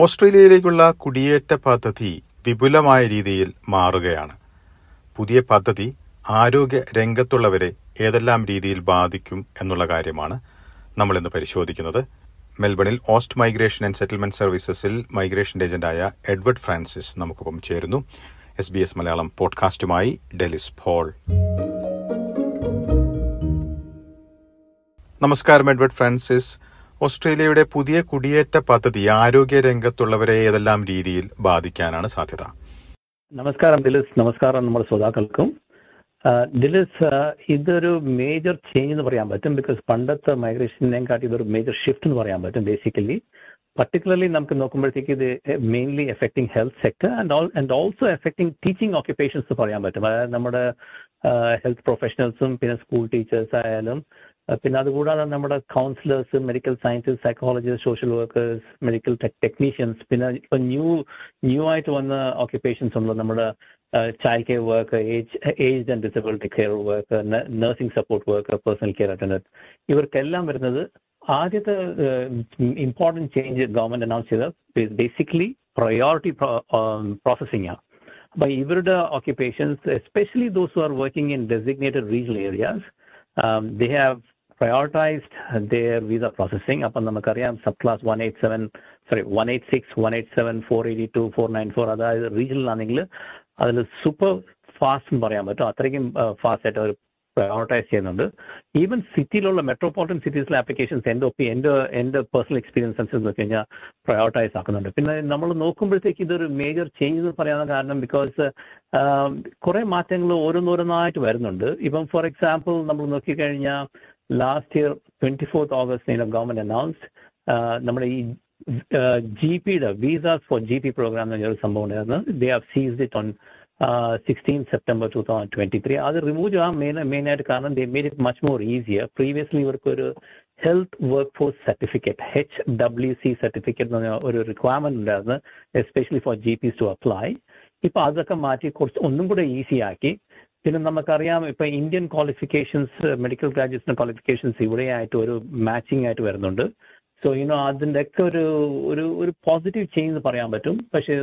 ഓസ്ട്രേലിയയിലേക്കുള്ള കുടിയേറ്റ പദ്ധതി വിപുലമായ രീതിയിൽ മാറുകയാണ്. പുതിയ പദ്ധതി ആരോഗ്യ രംഗത്തുള്ളവരെ ഏതെല്ലാം രീതിയിൽ ബാധിക്കും എന്നുള്ള കാര്യമാണ് നമ്മൾ ഇന്ന് പരിശോധിക്കുന്നത്. മെൽബണിൽ ഓസ്റ്റ് മൈഗ്രേഷൻ ആൻഡ് സെറ്റിൽമെന്റ് സർവീസസിൽ മൈഗ്രേഷൻ ഏജന്റായ എഡ്വേർഡ് ഫ്രാൻസിസ് നമുക്കൊപ്പം ചേരുന്നു. എസ് ബി എസ് മലയാളം പോഡ്കാസ്റ്റുമായി ഡെലിസ് ഫോൾ നമസ്കാരം എഡ്വേർഡ് ഫ്രാൻസിസ്. ഓസ്ട്രേലിയയുടെ പുതിയ കുടിയേറ്റ പദ്ധതി ആരോഗ്യ രംഗത്തുള്ളവരെ ഏതെല്ലാം രീതിയിൽ ബാധിക്കാനാണ് സാധ്യത? നമസ്കാരം ദിലിസ്. നമസ്കാരം നമ്മുടെ ശ്രോതാക്കൾക്കും. ദിലീസ് ഇതൊരു മേജർ ചേഞ്ച് എന്ന് പറയാൻ പറ്റും ബിക്കോസ് പണ്ടത്തെ മൈഗ്രേഷനെ കാട്ടി ഇതൊരു മേജർ ഷിഫ്റ്റ് എന്ന് പറയാൻ പറ്റും ബേസിക്കലി പർട്ടിക്കുലർലി നമുക്ക് നോക്കുമ്പോഴത്തേക്ക് ഇത് mainly affecting health sector and and also affecting teaching occupations പറയാൻ പറ്റും. അതായത് നമ്മുടെ ഹെൽത്ത് പ്രൊഫഷണൽസും പിന്നെ സ്കൂൾ ടീച്ചേഴ്സ് ആയാലും പിന്നെ അതുകൂടാതെ നമ്മുടെ counsellors medical scientist psychologist social workers medical technicians പിന്നെ ഇപ്പൊ ന്യൂ ന്യൂ ആയിട്ട് വന്ന ഓക്യുപ്പേഷൻസ് ഉണ്ട്. നമ്മുടെ child care work age age and disability care work nursing support work personal care attender ഇവർക്കെല്ലാം വരുന്നത് ആദ്യത്തെ ഇമ്പോർട്ടന്റ് ചേഞ്ച് ഗവൺമെന്റ് അനൗൺസ് ചെയ്ത ബേസിക്കലി പ്രയോറിറ്റി പ്രോസസ്സിംഗ് ആണ് അപ്പൊ ഇവരുടെ occupations especially those who are working in designated റീജിയൽ areas they have prioritized their visa processing. അപ്പം നമുക്കറിയാം sub class one eight seven sorry one eight six one eight seven four eighty two four nine four അതായത് regional ആണെങ്കിൽ അതിൽ super fast എന്ന് പറയാൻ പറ്റും അത്രയ്ക്കും fast ആയിട്ട് അവർ പ്രയോറിറ്റൈസ് ചെയ്യുന്നുണ്ട്. ഈവൻ സിറ്റിയിലുള്ള മെട്രോപോളിറ്റൻ സിറ്റീസിലെ ആപ്ലിക്കേഷൻസ് എന്റെ ഒപ്പി എന്റെ എന്റെ പേഴ്സണൽ എക്സ്പീരിയൻസ് അനുസരിച്ച് നോക്കി കഴിഞ്ഞാൽ പ്രയോറിറ്റൈസ് ആക്കുന്നുണ്ട്. പിന്നെ നമ്മൾ നോക്കുമ്പോഴത്തേക്ക് ഇതൊരു മേജർ ചേഞ്ച് എന്ന് പറയാൻ കാരണം ബിക്കോസ് കുറെ മാറ്റങ്ങൾ ഓരോന്നോരോന്നായിട്ട് വരുന്നുണ്ട്. ഇപ്പം ഫോർ എക്സാമ്പിൾ നമ്മൾ നോക്കിക്കഴിഞ്ഞാൽ last year twenty fourth August government announced നമ്മുടെ ഈ ജി പിയുടെ visas for G P programme എന്ന് പറഞ്ഞൊരു സംഭവം ഉണ്ടായിരുന്നു. They have ceased it on sixteen September two thousand twenty three അത് റിമൂവ് ചെയ്യാൻ മെയിൻ ആയിട്ട് കാരണം they made it much more easier previously ഇവർക്ക് ഒരു health workforce certificate H W C certificate എന്ന് പറഞ്ഞ ഒരു റിക്വയർമെന്റ് ഉണ്ടായിരുന്നു especially for G P to apply ഇപ്പൊ അതൊക്കെ മാറ്റി കുറച്ച് ഒന്നും കൂടെ ഈസി ആക്കി. പിന്നെ നമുക്കറിയാം ഇപ്പൊ Indian qualifications medical graduation qualifications ഇവിടെയായിട്ട് ഒരു മാച്ചിങ് ആയിട്ട് വരുന്നുണ്ട്. സോ യുനോ അതിന്റെ ഒക്കെ ഒരു ഒരു ഒരു പോസിറ്റീവ് ചേഞ്ച് പറയാൻ പറ്റും. പക്ഷേ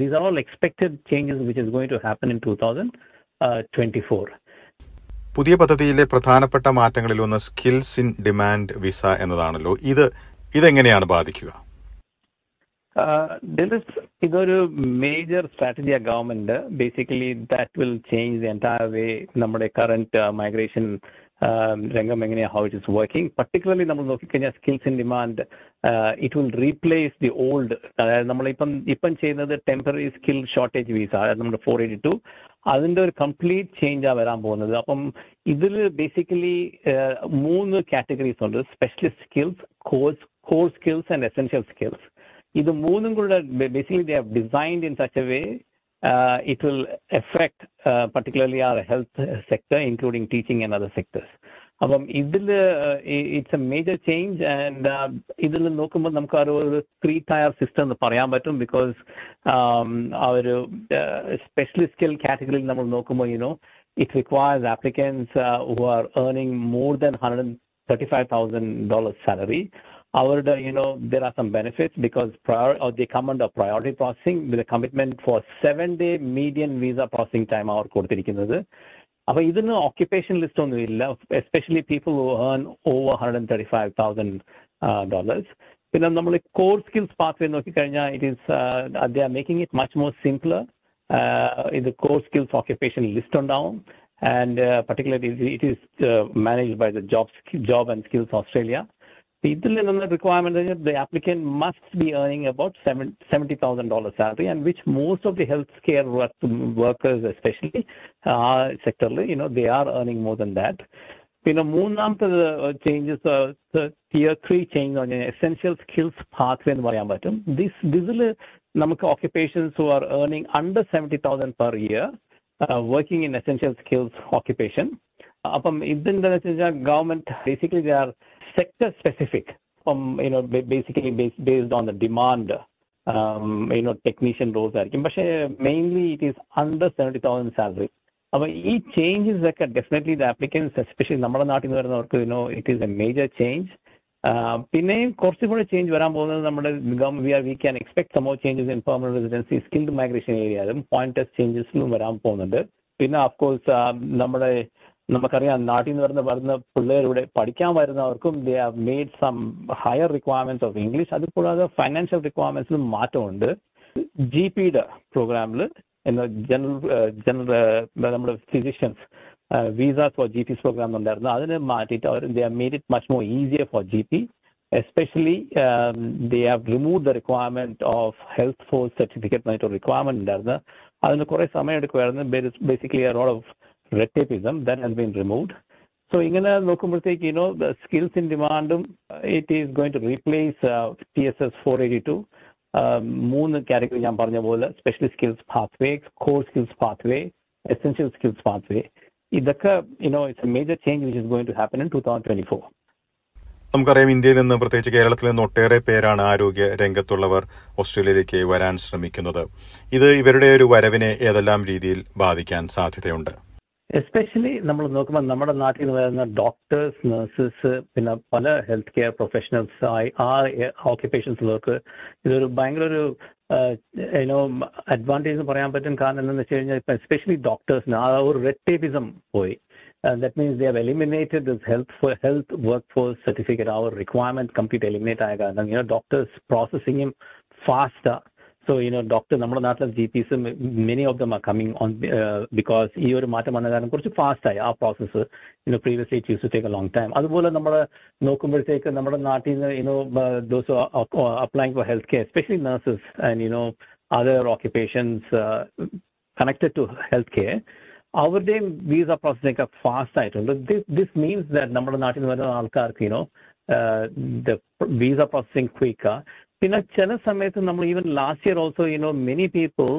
these are all expected changes which is going to happen in two thousand twenty four പുതിയ പദ്ധതിയിലെ പ്രധാനപ്പെട്ട മാറ്റങ്ങളിൽ ഒന്ന് സ്കിൽസ് ഇൻ ഡിമാൻഡ് വിസ എന്നതാണല്ലോ. ഇത് ഇതെങ്ങനെയാണ് ബാധിക്കുക? ദിലിസ് ഇതൊരു major strategy government basically that will change the entire way നമ്മുടെ കറന്റ് മൈഗ്രേഷൻ രംഗം എങ്ങനെയാണ് how it is working particularly നമ്മൾ നോക്കിക്കഴിഞ്ഞാൽ skills in demand it will replace the old അതായത് നമ്മളിപ്പം ഇപ്പം ചെയ്യുന്നത് ടെമ്പററി സ്കിൽ ഷോർട്ടേജ് വീസ അതായത് നമ്മുടെ ഫോർ എയ്റ്റി ടു അതിന്റെ ഒരു കംപ്ലീറ്റ് ചേഞ്ചാണ് വരാൻ പോകുന്നത്. അപ്പം ഇതിൽ ബേസിക്കലി മൂന്ന് കാറ്റഗറീസ് ഉണ്ട്. Specialist skills course core skills and essential skills ഇത് മൂന്നും കൂടെ basically they have designed in such a way uh, it will affect uh, particularly our health sector, including teaching and other sectors. അപ്പം ഇതിൽ it's a major change and ഇതിൽ നോക്കുമ്പോൾ നമുക്ക് ആ ഒരു ത്രീ ടയർ സിസ്റ്റം എന്ന് പറയാൻ പറ്റും ബിക്കോസ് ആ ഒരു സ്പെഷ്യലിസ്റ്റ് സ്കിൽ കാറ്റഗറിയിൽ നമ്മൾ നോക്കുമ്പോൾ you know it requires applicants who are earning more than hundred thirty five thousand dollars salary our you know there are some benefits because prior or they come under priority processing with a commitment for seven day median visa processing time അവർ കൊടുത്തിരിക്കുന്നത് അപ്പൊ ഇതിന് occupation list ഒന്നും ഇല്ല especially people earn over hundred thirty five thousand dollars പിന്നെ നമ്മൾ core skills pathway നോക്കിക്കഴിഞ്ഞാൽ it is they are making it much more simpler ഇത് കോർ സ്കിൽസ് ഓക്യുപ്പേഷൻ ലിസ്റ്റ് ഉണ്ടാവും and particularly it is managed by the job job and skills Australia ഇതിൽ നിന്നുള്ള requirement the applicant must be earning about seventy thousand dollar salary and which most of the health care workers especially ആ സെക്ടറിൽ you know they are earning more than that പിന്നെ മൂന്നാമത്തെ changes tear three change എന്ന് പറഞ്ഞാൽ essential skills pathway എന്ന് പറയാൻ പറ്റും this ഇതിൽ നമുക്ക് occupations who are earning under seventy thousand per year working in essential skills occupation അപ്പം ഇതെന്താണെന്ന് വെച്ച് കഴിഞ്ഞാൽ government basically they are sector specific അപ്പം you know basically based on the demand you know technician Rolls ആയിരിക്കും പക്ഷേ mainly it is under seventy thousand salary അപ്പൊ ഈ changes ഒക്കെ ഡെഫിനറ്റ്ലി ദ ആപ്ലിക്കൻസ് എസ്പെഷ്യലി നമ്മുടെ നാട്ടിൽ നിന്ന് വരുന്നവർക്ക് you know it is a major change പിന്നെയും കുറച്ചും കൂടെ ചേഞ്ച് വരാൻ പോകുന്നത് നമ്മുടെ V R V can expect സമോ changes in permanent residency skilled migration ഏരിയയിലും പോയിന്റ് ടെസ്റ്റ് ചേഞ്ചസിലും വരാൻ പോകുന്നുണ്ട് പിന്നെ അഫ്കോഴ്സ് നമ്മുടെ നമുക്കറിയാം നാട്ടിൽ നിന്ന് വരുന്ന വരുന്ന പിള്ളേർ ഇവിടെ പഠിക്കാൻ വരുന്നവർക്കും they have made some higher requirements of English അതുകൂടാതെ ഫൈനാൻഷ്യൽ റിക്വയർമെന്റ്സിലും മാറ്റമുണ്ട്. ജി പിയുടെ പ്രോഗ്രാമിൽ എന്ന ജനറൽ ജനറൽ നമ്മുടെ physicians visas for G P programme ഉണ്ടായിരുന്നു. അതിനെ മാറ്റിയിട്ട് അവർ they have made it much more easier for G P especially they have remove the requirement of health force certificate എന്നൊരു റിക്വയർമെന്റ് ഉണ്ടായിരുന്നു. അതിന് കുറെ സമയം എടുക്കുമായിരുന്നു basically of red tapeism that has been removed so ഇങ്ങനെ നോക്കുമ്പോഴത്തേക്ക് you know the skills in ഡിമാൻഡും it is going to replace T S S four eighty two മൂന്ന് category ഞാൻ പറഞ്ഞ പോലെ special skills pathway core skills pathway essential skills pathway ഇതൊക്കെ you know it's a major change which is going to happen in two thousand twenty four നമുക്കറിയാം ഇന്ത്യയിൽ നിന്ന് പ്രത്യേകിച്ച് കേരളത്തിൽ നിന്ന് ഒട്ടേറെ പേരാണ് ആരോഗ്യ രംഗത്തുള്ളവർ ഓസ്ട്രേലിയയിലേക്ക് വരാൻ ശ്രമിക്കുന്നത്. ഇത് ഇവരുടെ ഒരു വരവിനെ ഏതെല്ലാം രീതിയിൽ ബാധിക്കാൻ സാധ്യതയുണ്ട്? എസ്പെഷ്യലി നമ്മൾ നോക്കുമ്പോൾ നമ്മുടെ നാട്ടിൽ നിന്ന് വരുന്ന ഡോക്ടേഴ്സ് നഴ്സസ് പിന്നെ പല ഹെൽത്ത് കെയർ പ്രൊഫഷണൽസ് ആയി ആ ഓക്യുപ്പേഷൻസിലവർക്ക് ഇതൊരു ഭയങ്കര ഒരു യുനോ അഡ്വാൻറ്റേജ് എന്ന് പറയാൻ പറ്റും കാരണം എന്താണെന്ന് വെച്ച് കഴിഞ്ഞാൽ ഇപ്പം എസ്പെഷ്യലി ഡോക്ടേഴ്സിന് ആ ഒരു റെഡ് ടേപ്പിസം പോയി that means they have eliminated this health for health work force certificate ആ ഒരു റിക്വയർമെന്റ് കംപ്ലീറ്റ് എലിമിനേറ്റ് ആയ കാരണം you know doctors പ്രോസസ്സിങ്ങും ഫാസ്റ്റാ so you know doctor നമ്മുടെ നാട്ടിലെ G piece many of them are coming on because ഈ ഒരു മാറ്റം വന്ന കാരണം കുറച്ച് ഫാസ്റ്റായി ആ process you know previously it use to take a long time അതുപോലെ നമ്മൾ നോക്കുമ്പോഴത്തേക്ക് നമ്മുടെ നാട്ടിൽ നിന്ന് you know those applying for health care especially nurses and you know other occupations connected to health care അവരുടെയും വീസ പ്രോസസ്സിംഗ് ഒക്കെ ഫാസ്റ്റ് ആയിട്ടുണ്ട് ദിസ് മീൻസ് ദാറ്റ് നമ്മുടെ നാട്ടിൽ നിന്ന് വരുന്ന ആൾക്കാർക്ക് യുനോ വീസ പ്രോസസ്സിംഗ് ക്വിക്കാ പിന്നെ ചില സമയത്ത് നമ്മൾ even last year also you know many people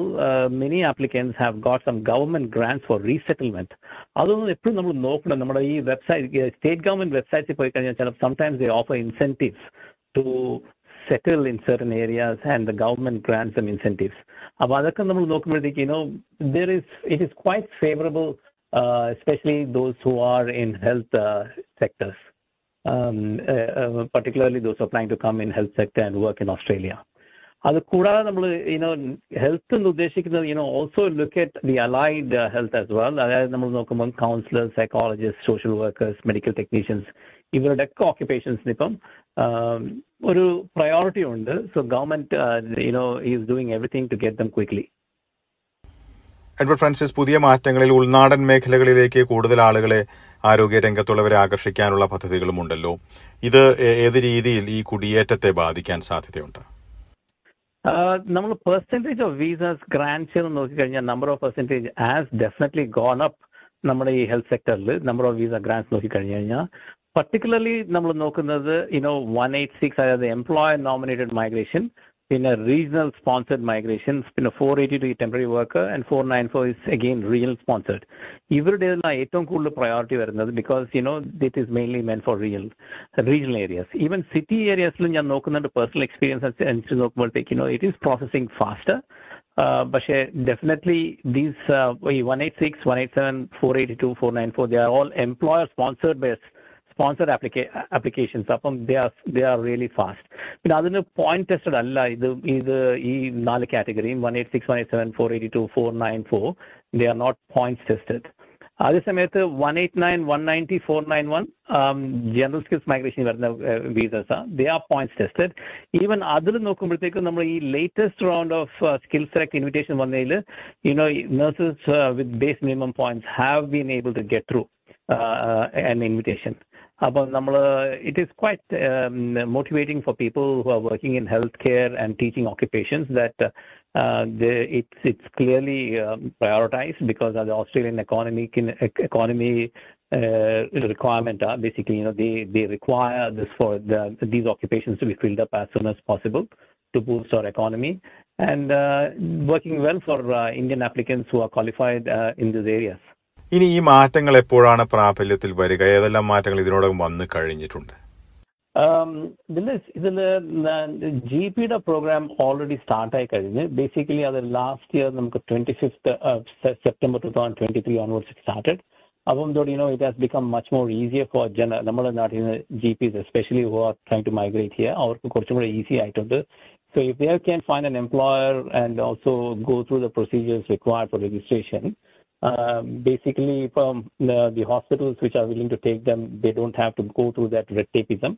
many applicants have got some government grants four resettlement അതൊന്നും എപ്പോഴും നമ്മൾ നോക്കണം നമ്മുടെ ഈ വെബ്സൈറ്റ് സ്റ്റേറ്റ് ഗവൺമെന്റ് വെബ്സൈറ്റ്സിൽ പോയി കഴിഞ്ഞാൽ ചില sometimes they offer incentives to settle in certain areas and the government grants them incentives. അപ്പോൾ അതൊക്കെ നമ്മൾ നോക്കുമ്പോഴത്തേക്ക് you know there is it is quite favourable especially those who are in health sectors particularly those applying to come in health sector and work in Australia. അത് കൂടാതെ നമ്മൾ you know health എന്ന് ഉദ്ദേശിക്കുന്നത് you know also look at the allied health as well അതായത് നമ്മൾ നോക്കുമ്പോൾ counsellors psychologist social workers medical technicians ഇവരുടെ ഒക്കെ ഓക്യുപ്പേഷൻസിന് ഇപ്പം ഒരു പ്രയോറിറ്റി ഉണ്ട് so government you know is doing everything to get dum quickly Edward Francis പുതിയ മാറ്റങ്ങളിൽ ഉൾനാടൻ മേഖലകളിലേക്ക് കൂടുതൽ ആളുകളെ ആരോഗ്യ രംഗത്തുള്ളവരെ ആകർഷിക്കാനുള്ള പദ്ധതികളും ഉണ്ടല്ലോ ഇത് ഏത് രീതിയിൽ ഈ കുടിയേറ്റത്തെ ബാധിക്കാൻ സാധ്യതയുണ്ട്? നമ്മൾ പെർസെന്റേജ് ഓഫ് വീസസ് ഗ്രാൻസ് എന്ന് നോക്കിക്കഴിഞ്ഞാൽ number of percentage as definitely gone up നമ്മുടെ ഈ ഹെൽത്ത് സെക്ടറിൽ നമ്പർ ഓഫ് വീസ ഗ്രാൻഡ്സ് നോക്കിക്കഴിഞ്ഞു കഴിഞ്ഞാൽ പർട്ടിക്കുലർലി നമ്മൾ നോക്കുന്നത് you know one eight six അതായത് employer nominated migration പിന്നെ റീജിയണൽ സ്പോൺസർഡ് മൈഗ്രേഷൻസ് പിന്നെ four eighty to temporary work and four nine four is again regional sponsored ഇവരുടെ ഏറ്റവും കൂടുതൽ പ്രയോറിറ്റി വരുന്നത് because you know ദിറ്റ് is mainly men for real regional areas even city ഏരിയാസിലും ഞാൻ നോക്കുന്നുണ്ട് personal experience അനുസരിച്ച് നോക്കുമ്പോഴത്തേക്ക് you know it is processing faster പക്ഷേ definitely these ഈ one eight six one eight seven four eighty two four nine four they are all employer sponsored by sponsored ആപ്ലിക്കേ applications അപ്പം they are they are really fast പിന്നെ അതിന് point tested അല്ല ഇത് ഇത് ഈ നാല് കാറ്റഗറിയും one eight six one eight seven four eighty two four nine four they are not points tested അതേസമയത്ത് one eight nine one ninety four nine one general skills migration വരുന്ന visas they are points tested even അതിൽ നോക്കുമ്പോഴത്തേക്കും നമ്മൾ ഈ latest round of skill select invitation വന്നതിൽ you know nurses with base minimum points have been able to get through an invitation. It is quite um, motivating for people who are working in healthcare and teaching occupations that uh, they, it's it's clearly um, prioritized because of the Australian economy economy uh, requirement basically, you know, they, they require this for the, these occupations to be filled up as soon as possible to boost our economy and uh, working well for uh, Indian applicants who are qualified uh, in these areas. ഇനി ഈ മാറ്റങ്ങൾ എപ്പോഴാണ് പ്രാബല്യത്തിൽ വരിക? ഏതെല്ലാം മാറ്റങ്ങൾ ഇതിനോടകം വന്നു കഴിഞ്ഞിട്ടുണ്ട്? ഇതിൽ ജി പിയുടെ പ്രോഗ്രാം ഓൾറെഡി സ്റ്റാർട്ടായി കഴിഞ്ഞ് ബേസിക്കലി അത് ലാസ്റ്റ് ഇയർ നമുക്ക് twenty fifth September two thousand twenty three onwards started അപ്പം തൊട്ട് you know it has become much more easier for ജന നമ്മുടെ നാട്ടിൽ നിന്ന് G Ps especially who are try to migrate ചെയ്യുക അവർക്ക് കുറച്ചും കൂടെ ഈസി ആയിട്ടുണ്ട്. So if they can find an employer and also go through the procedures required for registration, uh, basically from the, the hospitals which are willing to take them, they don't have to go through that red tapeism.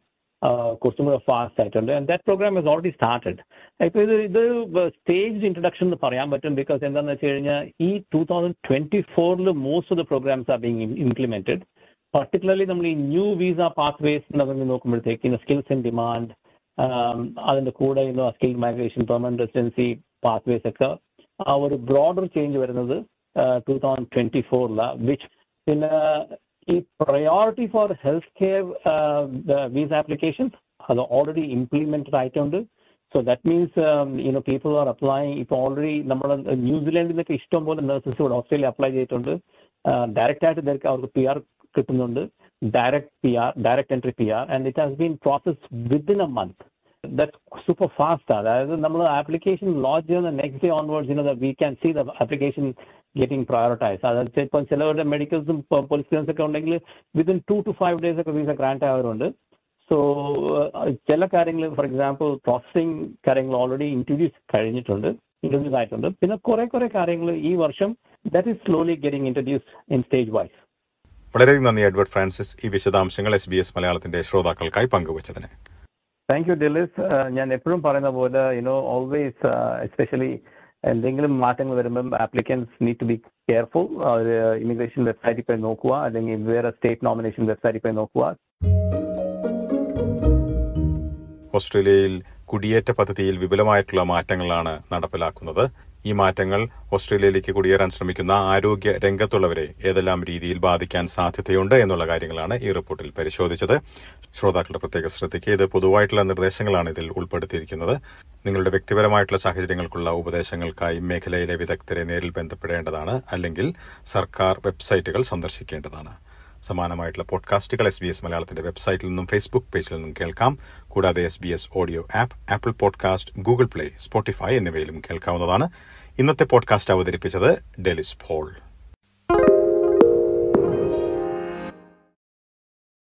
കുറച്ചും കൂടെ fast ആയിട്ടുണ്ട് and that programme has already started ഇപ്പോൾ ഇത് ഇത് stage introduction എന്ന് പറയാൻ പറ്റും because എന്താണെന്ന് വെച്ച് കഴിഞ്ഞാൽ ഈ ടൂ തൗസൻഡ് ട്വന്റി ഫോറിൽ most of the programs are being implemented particularly നമ്മൾ ഈ ന്യൂ വിസ പാത്ത് വേസ് എന്നൊക്കെ നോക്കുമ്പോഴത്തേക്ക് സ്കിൽസ് ആൻഡ് ഡിമാൻഡ് അതിന്റെ കൂടെ skill migration permanent residency pathways ഒക്കെ ആ ഒരു ബ്രോഡർ ചേഞ്ച് വരുന്നത് ടൂ തൗസൻഡ് ട്വന്റി ഫോറിലാണ് വിച്ച് പിന്നെ ഈ priority four health care visa applications അത് ഓൾറെഡി ഇംപ്ലിമെന്റഡ് ആയിട്ടുണ്ട് so that means you know people are apply ഇപ്പോൾ ഓൾറെഡി നമ്മൾ ന്യൂസിലാൻഡിൽ നിന്നൊക്കെ ഇഷ്ടം പോലെ നഴ്സസ് ഇവിടെ ഓസ്ട്രേലിയ അപ്ലൈ ചെയ്തിട്ടുണ്ട് ഡയറക്റ്റ് ആയിട്ട് ഇവർക്ക് അവർക്ക് പി ആർ കിട്ടുന്നുണ്ട് direct PR, direct entry PR, and it has been processed within a month. That's super fast. അതായത് application application the next day onwards, can see the application getting prioritise അതായത് ഇപ്പം ചിലവരുടെ മെഡിക്കൽസും clearance ഒക്കെ ഉണ്ടെങ്കിൽ within two two five days ഒക്കെ visa grant ആയവരുണ്ട്. So ചില കാര്യങ്ങൾ ഫോർ എക്സാമ്പിൾ പ്രോസസ്സിംഗ് കാര്യങ്ങൾ ഓൾറെഡി ഇൻട്രൊഡ്യൂസ് കഴിഞ്ഞിട്ടുണ്ട് ഇൻട്രൊഡ്യൂസ് ആയിട്ടുണ്ട്. പിന്നെ കുറെ കുറെ കാര്യങ്ങൾ ഈ വർഷം that is slowly getting introduce in stage wise വളരെയധികം നന്ദി എഡ്വേർഡ് ഫ്രാൻസിസ്. ഈ വിശദാംശങ്ങൾ എസ് ബി എസ് മലയാളത്തിന്റെ ശ്രോതാക്കൾക്കായി പങ്കുവച്ചതിന്. താങ്ക് യു ഡെലിസ് ഞാൻ എപ്പോഴും പറയുന്ന പോലെ യുനോ ഓൾവേസ് എസ്പെഷ്യലി എന്തെങ്കിലും മാറ്റങ്ങൾ വരുമ്പം applicants need to be careful immigration വെബ്സൈറ്റിൽ പോയി നോക്കുക അല്ലെങ്കിൽ വേറെ സ്റ്റേറ്റ് നോമിനേഷൻ വെബ്സൈറ്റിൽ പോയി നോക്കുക. ഓസ്ട്രേലിയയിൽ കുടിയേറ്റ പദ്ധതിയിൽ വിപുലമായിട്ടുള്ള മാറ്റങ്ങളാണ് നടപ്പിലാക്കുന്നത്. ഈ മാറ്റങ്ങൾ ഓസ്ട്രേലിയയിലേക്ക് കുടിയേറാൻ ശ്രമിക്കുന്ന ആരോഗ്യ രംഗത്തുള്ളവരെ ഏതെല്ലാം രീതിയിൽ ബാധിക്കാൻ സാധ്യതയുണ്ട് എന്നുള്ള കാര്യങ്ങളാണ് ഈ റിപ്പോർട്ടിൽ പരിശോധിച്ചത്. ശ്രോതാക്കളുടെ പ്രത്യേക ശ്രദ്ധയ്ക്ക് ഇത് പൊതുവായിട്ടുള്ള നിർദ്ദേശങ്ങളാണ് ഇതിൽ ഉൾപ്പെടുത്തിയിരിക്കുന്നത്. നിങ്ങളുടെ വ്യക്തിപരമായിട്ടുള്ള സാഹചര്യങ്ങൾക്കുള്ള ഉപദേശങ്ങൾക്കായി മേഖലയിലെ വിദഗ്ധരെ നേരിൽ ബന്ധപ്പെടേണ്ടതാണ് അല്ലെങ്കിൽ സർക്കാർ വെബ്സൈറ്റുകൾ സന്ദർശിക്കേണ്ടതാണ്. സമാനമായിട്ടുള്ള പോഡ്കാസ്റ്റുകൾ എസ് ബി എസ് മലയാളത്തിന്റെ വെബ്സൈറ്റിൽ നിന്നും ഫേസ്ബുക്ക് പേജിൽ നിന്നും കേൾക്കാം. കൂടാതെ S B S audio app Apple podcast Google Play Spotify എന്നിവയിലും കേൾക്കാവുന്നതാണ്. ഇന്നത്തെ പോഡ്കാസ്റ്റ് അവതരിപ്പിച്ചത് ഡെലിസ് പോൾ.